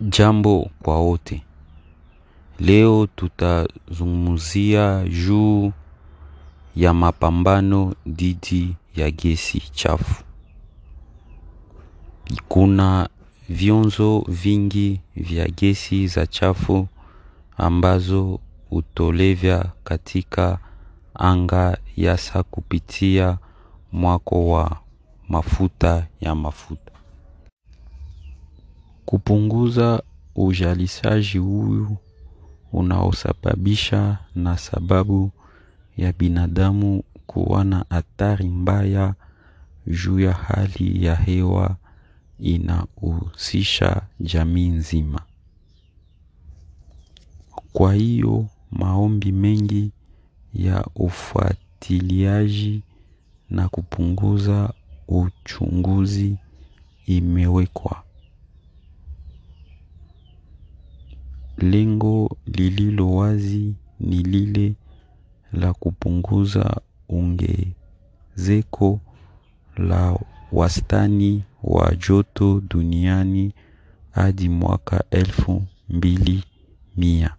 Jambo kwa wote. Leo tutazungumzia juu ya mapambano dhidi ya gesi chafu. Kuna vyanzo vingi vya gesi za chafu ambazo hutolevya katika anga yasa kupitia mwako wa mafuta ya mafuta. Kupunguza uzalishaji huyu unaosababisha na sababu ya binadamu kuwa na athari mbaya juu ya hali ya hewa inahusisha jamii nzima. Kwa hiyo maombi mengi ya ufuatiliaji na kupunguza uchunguzi imewekwa. Lengo lililo wazi ni lile la kupunguza ongezeko la wastani wa joto duniani hadi mwaka elfu mbili mia.